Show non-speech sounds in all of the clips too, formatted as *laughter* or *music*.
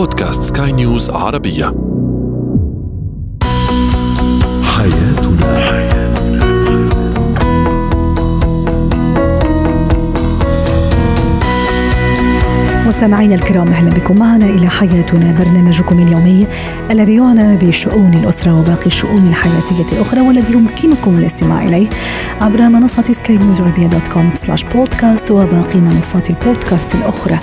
بودكاست سكاي نيوز عربية. حياتنا. مستمعينا الكرام أهلا بكم. معنا إلى حياتنا برنامجكم اليومي الذي يعنى بشؤون الأسرة وباقي الشؤون الحياتية الأخرى والذي يمكنكم الاستماع إليه عبر منصة سكاي نيوز dot com slash podcast وباقي منصات البودكاست الأخرى.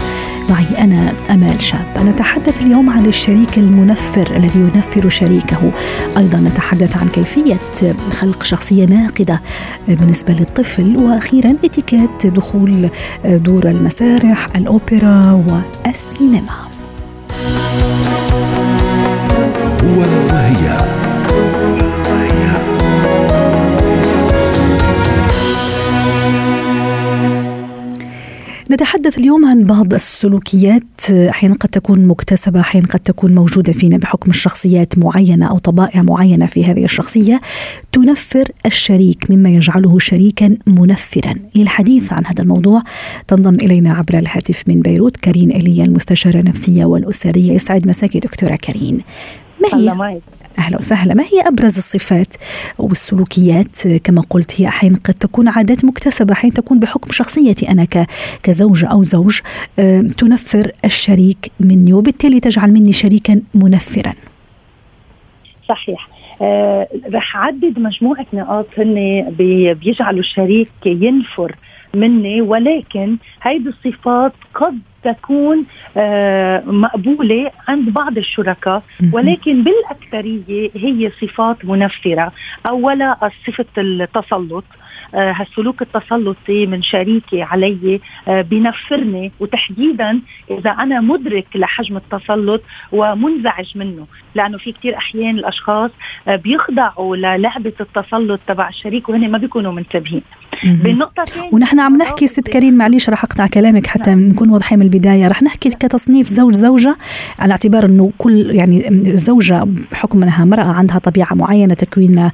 معي أنا أمال شاب. نتحدث اليوم عن الشريك المنفر الذي ينفر شريكه. أيضا نتحدث عن كيفية خلق شخصية ناقدة بالنسبة للطفل وأخيرا اتيكيت دخول دور المسارح الأوبرا والسينما. هو وهي. نتحدث اليوم عن بعض السلوكيات أحيانا قد تكون مكتسبة أحيانا قد تكون موجودة فينا بحكم الشخصيات معينة أو طبائع معينة في هذه الشخصية. تنفر الشريك مما يجعله شريكا منفرا. للحديث عن هذا الموضوع تنضم إلينا عبر الهاتف من بيروت كارين ايليا المستشارة النفسية والأسرية. يسعد مساكي دكتورة كارين ما هي؟ أهلا وسهلا. ما هي أبرز الصفات والسلوكيات؟ كما قلت هي أحيانا قد تكون عادات مكتسبة أحيانا تكون بحكم شخصيتي أنا كزوجة أو زوج تنفر الشريك مني وبالتالي تجعل مني شريكا منفرا. صحيح. آه رح عدد مجموعة نقاط هن بيجعلوا الشريك ينفر مني ولكن هيدي الصفات قد تكون آه مقبولة عند بعض الشركاء ولكن بالأكثرية هي صفات منفرة أولا صفة التسلط هالسلوك التسلطي من شريكي علي آه بنفرني وتحديدا إذا أنا مدرك لحجم التسلط ومنزعج منه لأنه في كثير أحيان الأشخاص آه بيخضعوا للعبة التسلط تبع الشريك وهن ما بيكونوا منتبهين. بالنقطة ونحن عم نحكي ست كريم معلش رح أقطع كلامك حتى نعم. نكون واضحين من البداية. رح نحكي كتصنيف زوج زوجة على اعتبار إنه كل يعني الزوجة بحكم انها امرأة عندها طبيعة معينة تكوين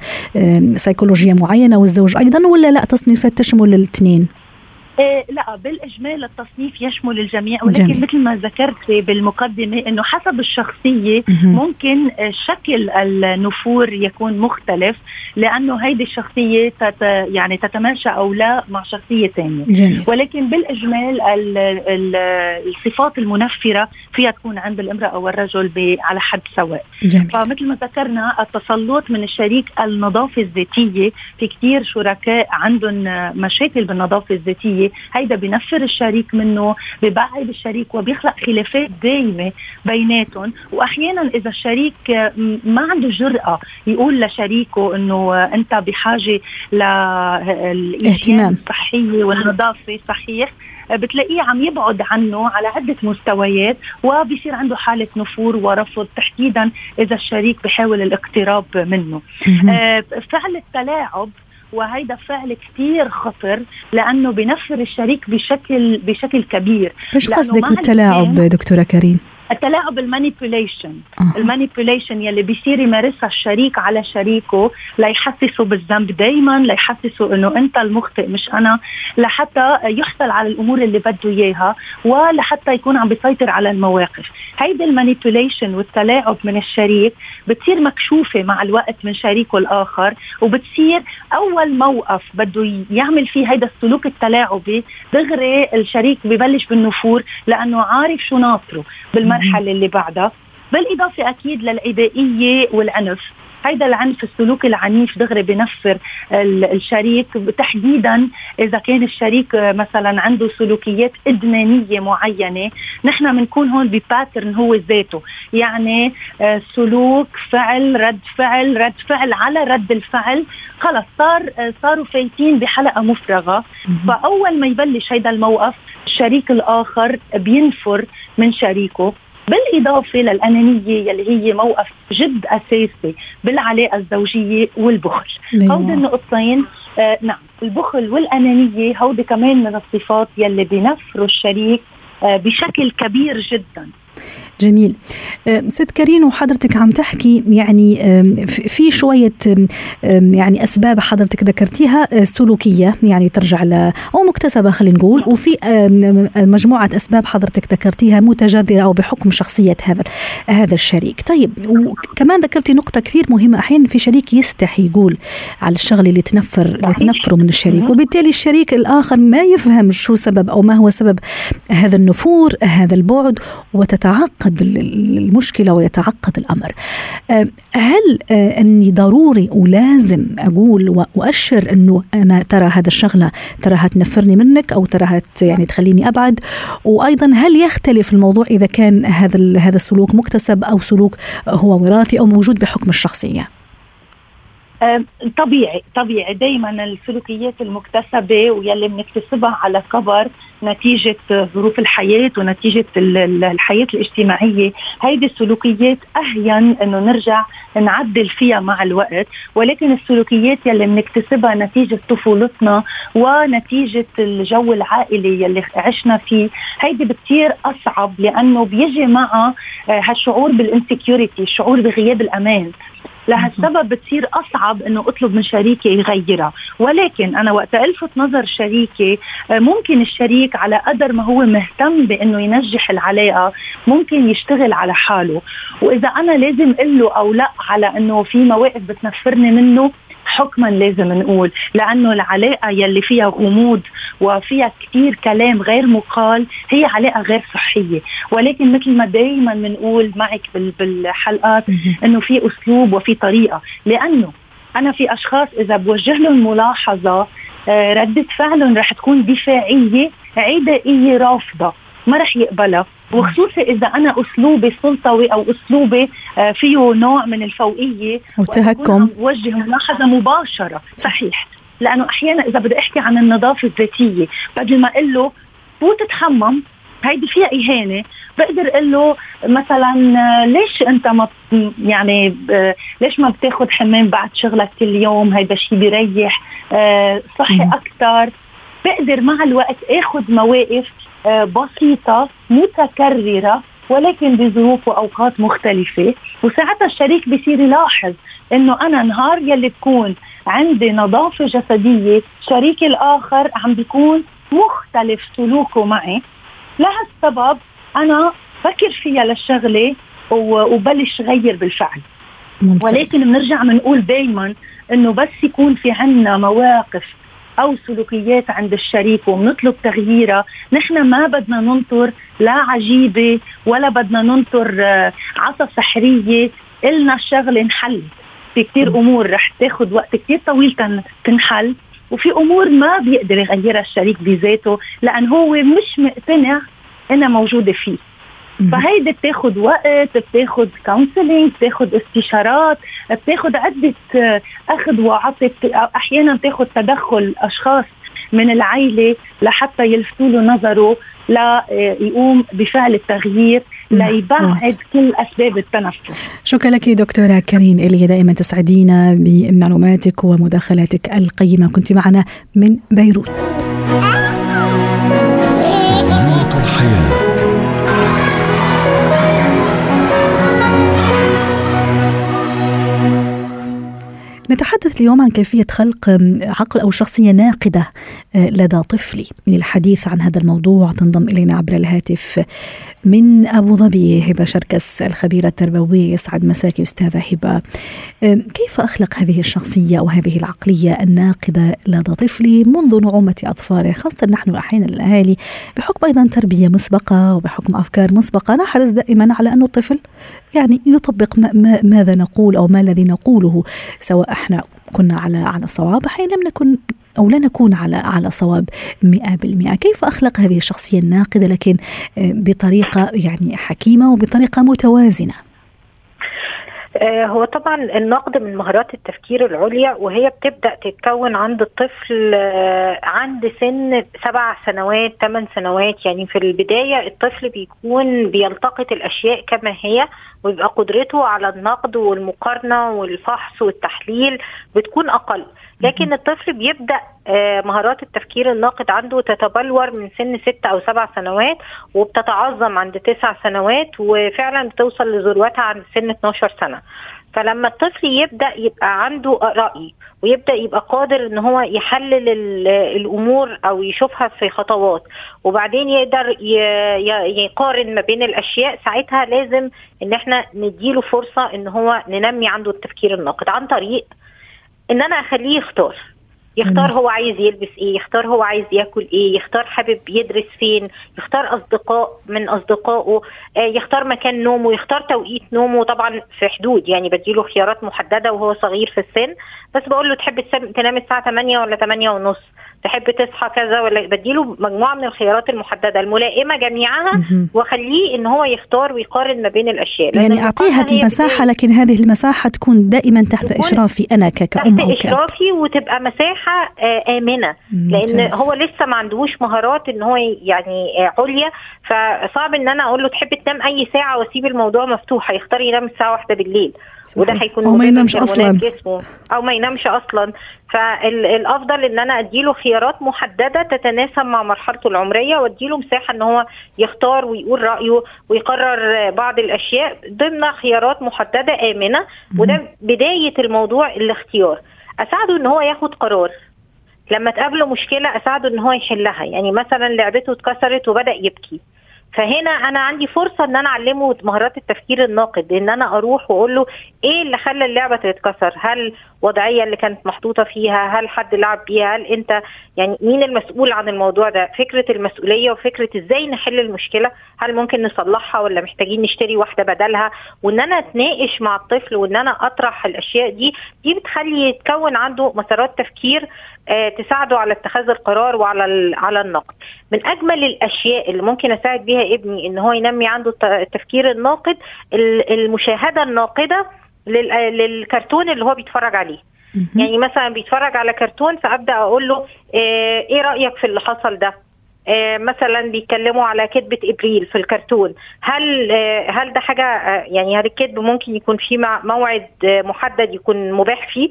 سيكولوجية معينة والزوج أيضا ولا لا تصنيفات تشمل الاثنين؟ إيه لا بالإجمال التصنيف يشمل الجميع ولكن جميل. مثل ما ذكرت بالمقدمة إنه حسب الشخصية ممكن شكل النفور يكون مختلف لأنه هيدي الشخصية تت يعني تتماشى أو لا مع شخصية ثانية ولكن بالإجمال ال ال الصفات المنفرة فيها تكون عند الامرأة والرجل على حد سواء جميل. فمثل ما ذكرنا التسلط من الشريك النظافة الذاتية في كثير شركاء عندهم مشاكل بالنظافة الذاتية هيدا بنفر الشريك منه ببعد الشريك وبيخلق خلافات دائمة بيناتهم. وأحيانا إذا الشريك ما عنده جرأة يقول لشريكه أنه أنت بحاجة للاهتمام الصحية والنظافة صحيح بتلاقيه عم يبعد عنه على عدة مستويات وبيصير عنده حالة نفور ورفض تحديدا إذا الشريك بحاول الاقتراب منه. آه فعل التلاعب وهيدا فعل كثير خطر لأنه بنفر الشريك بشكل بشكل كبير إيش قصدك بالتلاعب دكتورة كريم التلاعب ال manipulation. *laughs* ال manipulation يلي بيصير يمارسها الشريك على شريكه ليحسسه بالذنب دائما ليحسسه إنه أنت المخطئ مش أنا لحتى يحصل على الأمور اللي بده إياها ولحتى يكون عم بيسيطر على المواقف. هيدي ال manipulation والتلاعب من الشريك بتصير مكشوفة مع الوقت من شريكه الآخر وبتصير أول موقف بده يعمل فيه هيدا السلوك التلاعبي دغري الشريك ببلش بالنفور لأنه عارف شو ناطره بالمرحلة المرحله اللي بعدها. بالاضافه أكيد للعدائيه والعنف هيدا العنف السلوك العنيف دغري بنفر الشريك تحديدا إذا كان الشريك مثلا عنده سلوكيات إدمانية معينة نحن بنكون هون بباترن هو ذاته. يعني آه، سلوك فعل رد فعل رد فعل على رد الفعل. خلص صار آه، صاروا فايتين بحلقة مفرغة. فأول ما يبلش هيدا الموقف الشريك الآخر بينفر من شريكه. بالإضافة للأنانية يلي هي موقف جد أساسي بالعلاقة الزوجية والبخل. هودي النقطتين آه نعم البخل والأنانية هودي كمان من الصفات يلي بنفروا الشريك آه بشكل كبير جدا. جميل. ست كريم وحضرتك عم تحكي يعني في شوية يعني أسباب حضرتك ذكرتيها سلوكية يعني ترجع ل أو مكتسبة خلينا نقول وفي مجموعة أسباب حضرتك ذكرتيها متجذرة أو بحكم شخصية هذا هذا الشريك. طيب وكمان ذكرتي نقطة كثير مهمة أحيانا في شريك يستحي يقول على الشغل اللي تنفر اللي تنفره من الشريك وبالتالي الشريك الآخر ما يفهم شو سبب أو ما هو سبب هذا النفور هذا البعد وتتعقد المشكلة ويتعقد الأمر. آه، هل آه، أني ضروري ولازم أقول وأؤشر أنه أنا ترى هذا الشغلة تراها تنفرني منك أو تراها يعني تخليني أبعد؟ وأيضا هل يختلف الموضوع إذا كان هذا هذا السلوك مكتسب أو سلوك هو وراثي أو موجود بحكم الشخصية؟ طبيعي طبيعي. دائما السلوكيات المكتسبة واللي بنكتسبها على كبر نتيجة ظروف الحياة ونتيجة الحياة الاجتماعية. هيدي السلوكيات أهين إنه نرجع نعدل فيها مع الوقت ولكن السلوكيات يلي بنكتسبها نتيجة طفولتنا ونتيجة الجو العائلي يلي عشنا فيه هيدي بكثير أصعب لأنه بيجي معها آه، هالشعور بالانسكيورتي الشعور بغياب الأمان. لهالسبب بتصير أصعب إنه أطلب من شريكي يغيرها. ولكن أنا وقت ألفت نظر شريكي آه، ممكن الشريك على قدر ما هو مهتم بإنه ينجح العلاقة ممكن يشتغل على حاله. وإذا أنا لازم أقول له أو لا على إنه في مواقف بتنفرني منه حكما لازم نقول لأنه العلاقة يلي فيها غموض وفيها كثير كلام غير مقال هي علاقة غير صحية. ولكن مثل ما دائما بنقول معك بالحلقات إنه في أسلوب وفي طريقة. لأنه أنا في أشخاص إذا بوجه لهم ملاحظة آه، ردة فعلهم رح تكون دفاعية عدائية رافضة. ما رح يقبلها. وخصوصا إذا أنا أسلوبي سلطوي أو أسلوبي آه، فيه نوع من الفوقية وتهكم. وجه ملاحظه مباشرة. صحيح. لأنه أحيانا إذا بدي أحكي عن النظافة الذاتية بدل ما أقول له فوت تحمم هيدي فيها إهانة. بقدر أقول له مثلا آه، ليش أنت ما يعني آه، ليش ما بتاخذ حمام بعد شغلك كل يوم هيدا الشيء بيريح. صحي أكثر بقدر مع الوقت اخذ مواقف آه، بسيطة متكررة ولكن بظروف وأوقات مختلفة. وساعتها الشريك بصير يلاحظ إنه أنا نهار يلي بكون عندي نظافة جسدية شريكي الآخر عم بيكون مختلف سلوكه معي. لهالسبب أنا فكر فيها للشغلة وبلش غير بالفعل. ممتاز. ولكن بنرجع بنقول دائما إنه بس يكون في عنا مواقف أو سلوكيات عند الشريك وبنطلب تغييرها. نحن ما بدنا ننطر لا عجيبة ولا بدنا ننطر آه، عصا سحرية. إلنا الشغله انحل. في كثير أمور رح تاخذ وقت كثير طويل تنحل. وفي أمور ما بيقدر يغيرها الشريك بذاته لأن هو مش مقتنع إنها موجودة فيه. فهيدي بتاخد وقت بتاخد كونسلينج بتاخد استشارات بتاخد عدة أخذ وعطي أحيانا بتاخد تدخل أشخاص من العائلة لحتى يلفتوا له نظره ليقوم بفعل التغيير. ليبعد كل أسباب التنفس. شكرا لك دكتورة كريم اللي دائما تسعدينا بمعلوماتك ومداخلاتك القيمة كنت معنا من بيروت. نتحدث اليوم عن كيفية خلق عقل أو شخصية ناقدة آه، لدى طفلي. للحديث عن هذا الموضوع تنضم إلينا عبر الهاتف من أبو ظبي هبة شركس الخبيرة التربوية يسعد مساكي أستاذة هبة. كيف أخلق هذه الشخصية أو هذه العقلية الناقدة لدى طفلي منذ نعومة أطفاله؟ خاصة نحن أحيانا الأهالي بحكم أيضا تربية مسبقة وبحكم أفكار مسبقة نحرص دائما على أن الطفل يعني يطبق ما ماذا نقول أو ما الذي نقوله سواء إحنا كنا على على صواب أحيانا لم نكن أو لا نكون على على صواب 100% كيف أخلق هذه الشخصية الناقدة لكن آه، بطريقة يعني حكيمة وبطريقة متوازنة؟ هو طبعا النقد من مهارات التفكير العليا وهي بتبدأ تتكون عند الطفل آه، عند سن سبع سنوات ثمان سنوات. يعني في البداية الطفل بيكون بيلتقط الأشياء كما هي ويبقى قدرته على النقد والمقارنة والفحص والتحليل بتكون أقل. لكن الطفل بيبدأ آه، مهارات التفكير الناقد عنده تتبلور من سن ست أو سبع سنوات وبتتعظم عند تسع سنوات وفعلا بتوصل لذروتها عند سن 12 سنة. فلما الطفل يبدأ يبقى عنده رأي ويبدأ يبقى قادر إن هو يحلل الأمور أو يشوفها في خطوات وبعدين يقدر يقارن ما بين الأشياء ساعتها لازم إن إحنا نديله فرصة إن هو ننمي عنده التفكير الناقد عن طريق إن أنا أخليه يختار يختار هو عايز يلبس إيه يختار هو عايز ياكل إيه يختار حابب يدرس فين يختار أصدقاء من أصدقائه آه يختار مكان نومه يختار توقيت نومه طبعا في حدود يعني بديله خيارات محددة وهو صغير في السن بس بقول له تحب تنام الساعة 8 ولا 8 ونص؟ تحب تصحى كذا ولا؟ بديله مجموعة من الخيارات المحددة الملائمة جميعها وأخليه إن هو يختار ويقارن ما بين الأشياء. يعني اعطيها المساحة لكن هذه المساحة تكون دائما تحت إشرافي أنا كأم تحت إشرافي وتبقى مساحة آه، آمنة. لأن هو لسه ما عندهوش مهارات إن هو يعني آه، عليا. فصعب إن أنا أقول له تحب تنام أي ساعة وأسيب الموضوع مفتوح. هيختار ينام الساعة واحدة بالليل. وده هيكون أو ما ينامش أصلا. جسمه. أو ما ينامش أصلا. فالافضل إن أنا اديله خيارات محددة تتناسب مع مرحلته العمرية واديله مساحة إن هو يختار ويقول رأيه ويقرر بعض الأشياء ضمن خيارات محددة آمنة. وده بداية الموضوع الاختيار. أساعده إن هو ياخد قرار. لما تقابله مشكلة أساعده إن هو يحلها. يعني مثلا لعبته اتكسرت وبدأ يبكي. فهنا أنا عندي فرصة إن أنا أعلمه مهارات التفكير الناقد إن أنا أروح واقول له إيه اللي خلى اللعبة تتكسر؟ هل وضعية اللي كانت محطوطة فيها هل حد لعب بيها؟ هل انت يعني مين المسؤول عن الموضوع ده؟ فكرة المسؤولية وفكرة إزاي نحل المشكلة هل ممكن نصلحها ولا محتاجين نشتري واحدة بدلها؟ وان أنا اتناقش مع الطفل وان أنا اطرح الاشياء دي دي بتخلي يتكون عنده مسارات تفكير آه تساعده على اتخاذ القرار وعلى على النقد. من أجمل الأشياء اللي ممكن أساعد بيها ابني إن هو ينمي عنده التفكير الناقد المشاهدة الناقدة للكرتون اللي هو بيتفرج عليه. يعني مثلا بيتفرج على كرتون فأبدأ أقول له آه، إيه رأيك في اللي حصل ده؟ آه، مثلا بيتكلموا على كذبة إبريل في الكرتون. هل آه، هل ده حاجة يعني هل الكذب ممكن يكون في موعد محدد يكون مباح فيه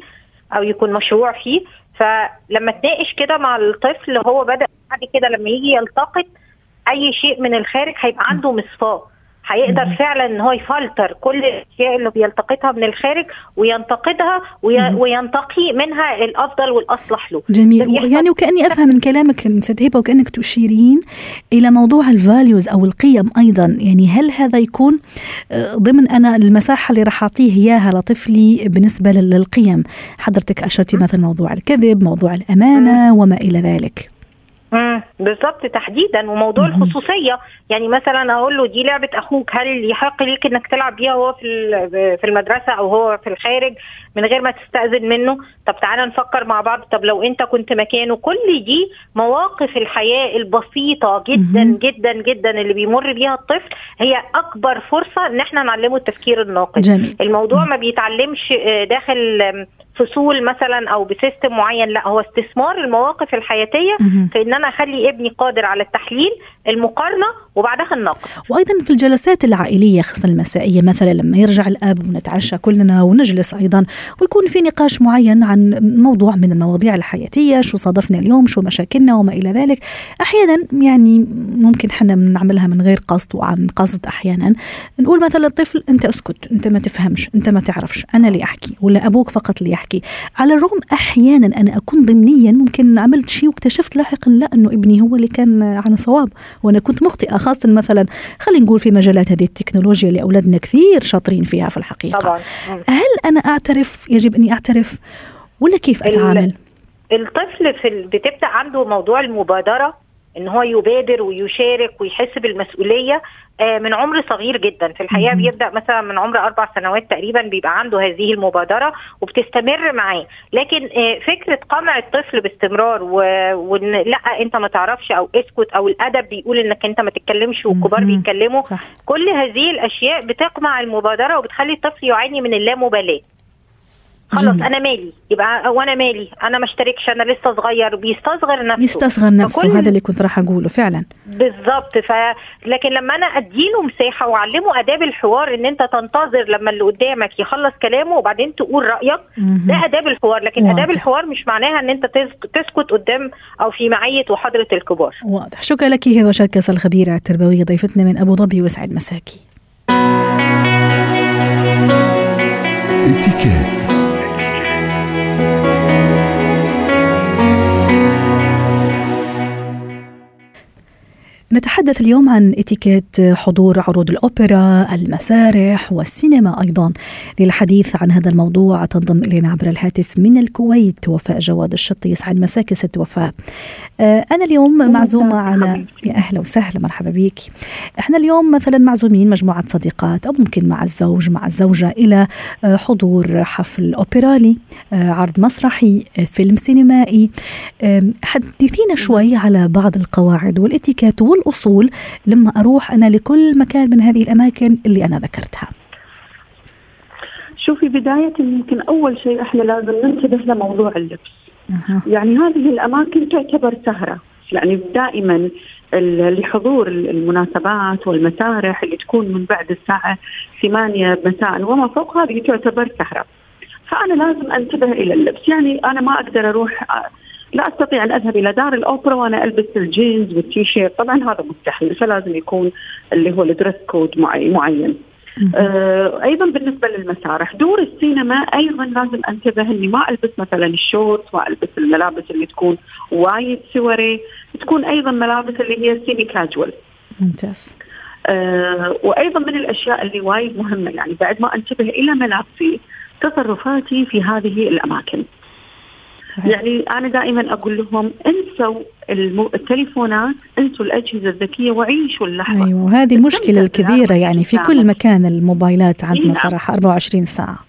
أو يكون مشروع فيه؟ فلما تناقش كده مع الطفل هو بدأ بعد كده لما يجي يلتقط أي شيء من الخارج هيبقى عنده مصفاه هيقدر فعلا إن هو يفلتر كل الأشياء اللي بيلتقطها من الخارج وينتقدها وينتقي منها الأفضل والأصلح له. جميل. يعني وكأني أفهم من كلامك ست هبه وكأنك تشيرين إلى موضوع ال values أو القيم أيضا. يعني هل هذا يكون آه، ضمن أنا المساحة اللي راح أعطيه إياها لطفلي بالنسبة للقيم؟ حضرتك أشرتي مثلا موضوع الكذب موضوع الأمانة وما إلى ذلك. بالظبط تحديدا وموضوع. الخصوصية. يعني مثلا أقول له دي لعبة أخوك هل يحق ليك إنك تلعب بيها وهو في في المدرسة أو هو في الخارج من غير ما تستأذن منه؟ طب تعالى نفكر مع بعض. طب لو أنت كنت مكانه. كل دي مواقف الحياة البسيطة جدا. جدا جدا اللي بيمر بيها الطفل. هي أكبر فرصة إن إحنا نعلمه التفكير الناقد جميل. الموضوع ما بيتعلمش آه، داخل فصول مثلا أو بسيستم معين. لا هو استثمار المواقف الحياتية في إن أنا أخلي ابني قادر على التحليل المقارنة وبعدها النقد. وأيضا في الجلسات العائلية خاصة المسائية مثلا لما يرجع الأب ونتعشى كلنا ونجلس أيضا ويكون في نقاش معين عن موضوع من المواضيع الحياتية شو صادفنا اليوم شو مشاكلنا وما إلى ذلك. أحيانا يعني ممكن حنا نعملها من غير قصد وعن قصد أحيانا. نقول مثلا الطفل أنت أسكت أنت ما تفهمش أنت ما تعرفش أنا اللي أحكي ولا أبوك فقط اللي يحكي. على الرغم أحيانا أنا أكون ضمنيا ممكن عملت شيء واكتشفت لاحقا لا أنه ابني هو اللي كان على صواب وأنا كنت مخطئة خاصة مثلا خلينا نقول في مجالات هذه التكنولوجيا اللي أولادنا كثير شاطرين فيها في الحقيقة. طبعا. هل أنا أعترف؟ يجب أني أعترف ولا كيف أتعامل؟ الطفل في بتبدأ عنده موضوع المبادرة إن هو يبادر ويشارك ويحس بالمسؤولية آه، من عمر صغير جدا. في الحقيقة بيبدأ مثلا من عمر أربع سنوات تقريبا بيبقى عنده هذه المبادرة وبتستمر معاه. لكن آه، فكرة قمع الطفل باستمرار وإن لأ أنت ما تعرفش أو اسكت أو الأدب بيقول إنك أنت ما تتكلمش والكبار بيتكلموا. كل هذه الأشياء بتقمع المبادرة وبتخلي الطفل يعاني من اللامبالاة. خلاص أنا مالي. يبقى وأنا مالي. أنا ما اشتركش أنا لسه صغير. بيستصغر نفسه. يستصغر نفسه. هذا اللي كنت راح أقوله فعلا. بالظبط. ف لكن لما أنا أديله مساحة وأعلمه آداب الحوار إن أنت تنتظر لما اللي قدامك يخلص كلامه وبعدين تقول رأيك ده آداب الحوار. لكن واضح. اداب الحوار مش معناها إن أنت تسكت قدام أو في معية وحضرة الكبار. واضح. شكرا لك هبه شركس الخبيره التربويه ضيفتنا من أبو ظبي وسعد مساكي. اتكات نتحدث اليوم عن اتيكيت حضور عروض الأوبرا، المسارح والسينما أيضا. للحديث عن هذا الموضوع تنضم إلينا عبر الهاتف من الكويت وفاء جواد الشطي يسعد مساك ست وفاء. آه، أنا اليوم معزومة على يا أهلا وسهلا مرحبا بك. إحنا اليوم مثلا معزومين مجموعة صديقات أو ممكن مع الزوج مع الزوجة إلى آه، حضور حفل أوبرالي، آه، عرض مسرحي، فيلم سينمائي. حدثينا شوي على بعض القواعد والاتيكيت وال الأصول لما أروح أنا لكل مكان من هذه الأماكن اللي أنا ذكرتها. شوفي بداية يمكن أول شيء إحنا لازم ننتبه لموضوع اللبس. أه. يعني هذه الأماكن تعتبر سهرة. يعني دائما لحضور المناسبات والمسارح اللي تكون من بعد الساعة 8 مساء وما فوق هذه تعتبر سهرة. فأنا لازم أنتبه إلى اللبس. يعني أنا ما أقدر أروح لا أستطيع أن أذهب إلى دار الأوبرا وأنا ألبس الجينز والتي شيرت طبعا هذا مستحيل فلازم يكون اللي هو ال dress code معين. آه أيضا بالنسبة للمسارح دور السينما أيضا لازم أنتبه إني ما ألبس مثلا الشورت ما ألبس الملابس اللي تكون وايد sorry تكون أيضا ملابس اللي هي semi casual ممتاز. آه وأيضا من الأشياء اللي وايد مهمة يعني بعد ما أنتبه إلى ملابسي تصرفاتي في هذه الأماكن. يعني أنا دائما أقول لهم انسوا التليفونات انسوا الأجهزة الذكية وعيشوا اللحظة. أيوه وهذه المشكلة الكبيرة يعني في كل مكان الموبايلات عندنا نعم. صراحة 24 ساعة.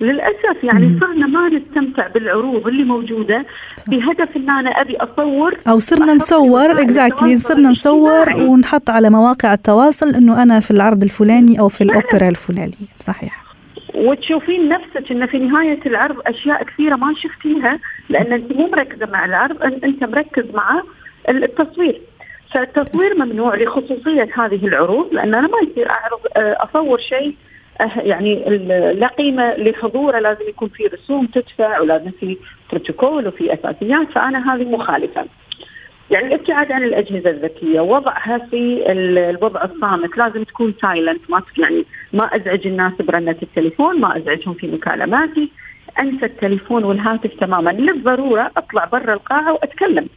للأسف يعني صرنا ما نستمتع بالعروض اللي موجودة. بهدف إن أنا أبي أصور أو صرنا نصور اكزاكتلي صرنا نصور ونحط على مواقع التواصل إنه أنا في العرض الفلاني أو في الأوبرا الفلانيه صحيح. وتشوفين نفسك إن في نهاية العرض أشياء كثيرة ما شفتيها لأن أنت مو مركزة مع العرض أنت مركز مع التصوير فالتصوير ممنوع لخصوصية هذه العروض لأن أنا ما يصير أعرض آه، أصور شيء آه، يعني لا قيمه لحضوره لازم يكون في رسوم تدفع ولازم في بروتوكول وفي أساسيات فأنا هذه مخالفة. يعني الابتعاد عن الأجهزة الذكية وضعها في الوضع الصامت. لازم تكون سايلنت ما يعني ما أزعج الناس برنة التليفون ما أزعجهم في مكالماتي. أنسى التليفون والهاتف تماما. للضرورة أطلع برا القاعة وأتكلم.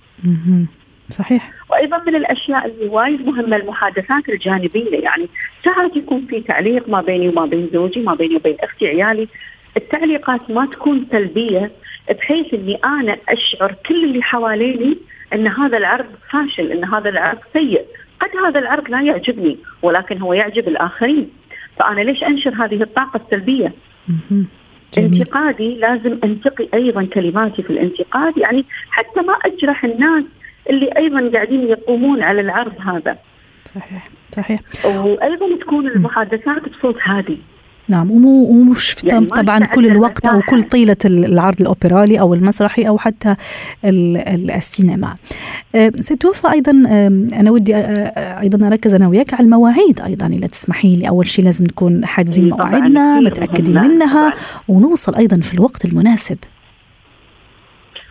صحيح. وأيضا من الأشياء اللي وايد مهمة المحادثات الجانبية. يعني ساعات يكون في تعليق ما بيني وما بين زوجي ما بيني وبين أختي عيالي. التعليقات ما تكون سلبية بحيث إني أنا أشعر كل اللي حواليني إن هذا العرض فاشل إن هذا العرض سيء. قد هذا العرض لا يعجبني ولكن هو يعجب الآخرين. فأنا ليش أنشر هذه الطاقة السلبية؟ جميل. انتقادي لازم أنتقي أيضا كلماتي في الانتقاد يعني حتى ما أجرح الناس اللي أيضا قاعدين يقومون على العرض هذا. صحيح صحيح. وأيضا تكون المحادثات بصوت هادي. نعم ومش يعني طبعا كل الوقت أو كل طيلة العرض الأوبرالي أو المسرحي أو حتى السينما. ستوفى أيضا أنا ودي أيضا أركز أنا وياك على المواعيد أيضا اذا تسمحي لي أول شيء لازم نكون حاجزين مواعيدنا متأكدين منها ونوصل أيضا في الوقت المناسب.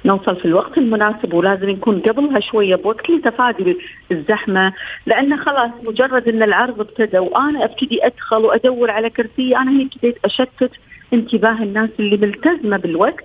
نوصل في الوقت المناسب ولازم نكون قبلها شوية بوقت لتفادي الزحمة لأن خلاص مجرد إن العرض ابتدى وأنا أبتدي أدخل وأدور على كرسي أنا هنا ابتديت أشتت انتباه الناس اللي ملتزمة بالوقت.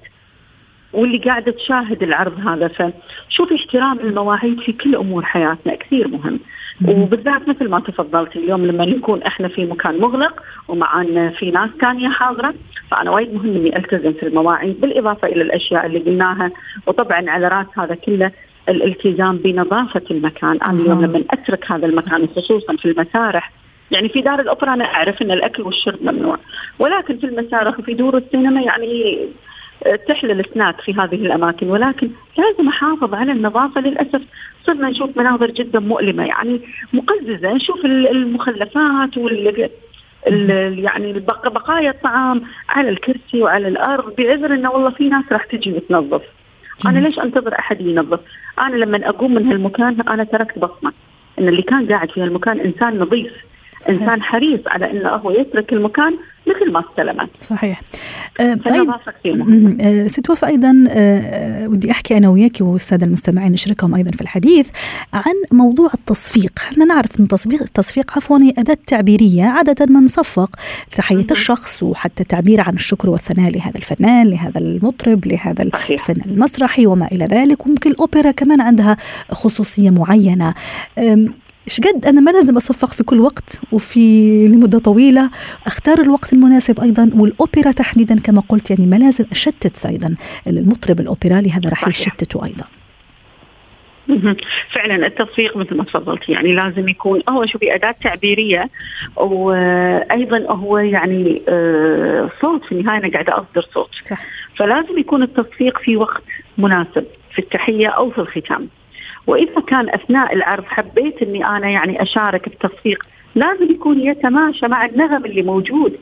واللي قاعدة تشاهد العرض هذا. فشوفي احترام المواعيد في كل أمور حياتنا كثير مهم. وبالذات مثل ما تفضلت اليوم لما نكون إحنا في مكان مغلق ومعنا في ناس ثانية حاضرة فأنا وايد مهم إني ألتزم في المواعيد بالإضافة إلى الأشياء اللي قلناها. وطبعا على رأس هذا كله الالتزام بنظافة المكان، أنا اليوم لما أترك هذا المكان خصوصا في المسارح يعني في دار الأوبرا أنا أعرف إن الأكل والشرب ممنوع. ولكن في المسارح وفي دور السينما يعني تحلى السناك في هذه الأماكن ولكن لازم أحافظ على النظافة للأسف. صرنا نشوف مناظر جدا مؤلمة يعني مقززة. نشوف المخلفات وال يعني بقايا الطعام على الكرسي وعلى الأرض بعذر إنه والله في ناس راح تجي وتنظف. أنا ليش أنتظر أحد ينظف؟ أنا لما أقوم من هالمكان أنا تركت بصمة. إن اللي كان قاعد في هالمكان إنسان نظيف. إنسان حريص على إنه هو يترك المكان مثل ما استلمه. صحيح. أه أه ست وفاء أيضا أه ودي أحكي أنا وياك والسادة المستمعين نشركهم أيضا في الحديث عن موضوع التصفيق، إحنا نعرف إن التصفيق التصفيق عفوا هي أداة تعبيرية عادة ما نصفق لتحيه الشخص وحتى تعبير عن الشكر والثناء لهذا الفنان، لهذا المطرب، لهذا الفنان المسرحي وما إلى ذلك، وممكن الأوبرا كمان عندها خصوصية معينة. إيش قد أنا ما لازم أصفق في كل وقت وفي لمدة طويلة. أختار الوقت المناسب أيضا والأوبرا تحديدا كما قلت يعني ما لازم أشتت أيضا المطرب الاوبرالي هذا راح يشتته أيضا. فعلا التصفيق مثل ما تفضلت يعني لازم يكون هو شوفي أداة تعبيرية وأيضا هو يعني آه، صوت في النهاية أنا قاعدة أصدر صوت. صح. فلازم يكون التصفيق في وقت مناسب في التحية أو في الختام. وإذا كان أثناء العرض حبيت إني أنا يعني أشارك بتصفيق لازم يكون يتماشى مع النغم اللي موجود.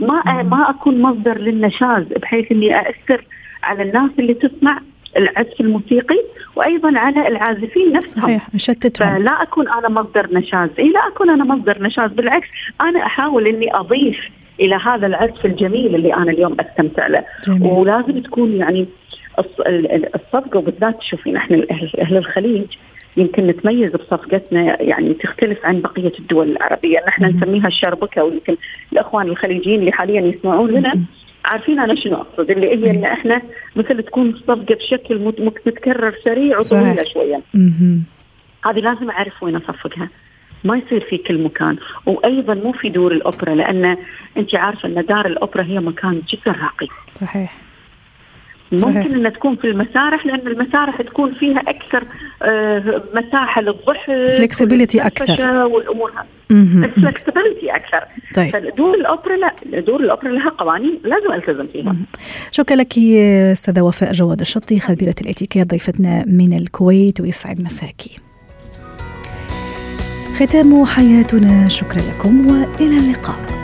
ما ما أكون مصدر للنشاز بحيث إني أأثر على الناس اللي تسمع العزف الموسيقي وأيضا على العازفين نفسهم. صحيح نشتتهم فلا أكون أنا مصدر نشاز. إي لا أكون أنا مصدر نشاز. بالعكس أنا أحاول إني أضيف إلى هذا العزف الجميل اللي أنا اليوم أستمتع له. جميل. ولازم تكون يعني الصفقة وبالذات شوفي نحن أهل الخليج يمكن نتميز بصفقتنا يعني تختلف عن بقية الدول العربية، نحن نسميها الشربكة ويمكن الإخوان الخليجيين اللي حاليا يسمعون لنا عارفين أنا شنو أقصد اللي هي إن إحنا مثل تكون الصفقة بشكل متكرر سريع وطويلة شوية. هذه لازم أعرف وين أصفقها. ما يصير في كل مكان. وأيضا مو في دور الأوبرا لأن أنت عارفة أن دار الأوبرا هي مكان جدا راقي. صحيح. ممكن انها تكون في المسارح لأن المسارح تكون فيها أكثر آه، مساحة للضحك فلكسبيتي أكثر. والأمور. فلكسبيتي أكثر. طيب. فدور الأوبرا لا دور الأوبرا لها قوانين لازم ألتزم فيها. شكرا لك أستاذة وفاء جواد الشطي خبيرة الإتيكيت ضيفتنا من الكويت ويسعد مساكي. ختام حياتنا. شكرا لكم وإلى اللقاء.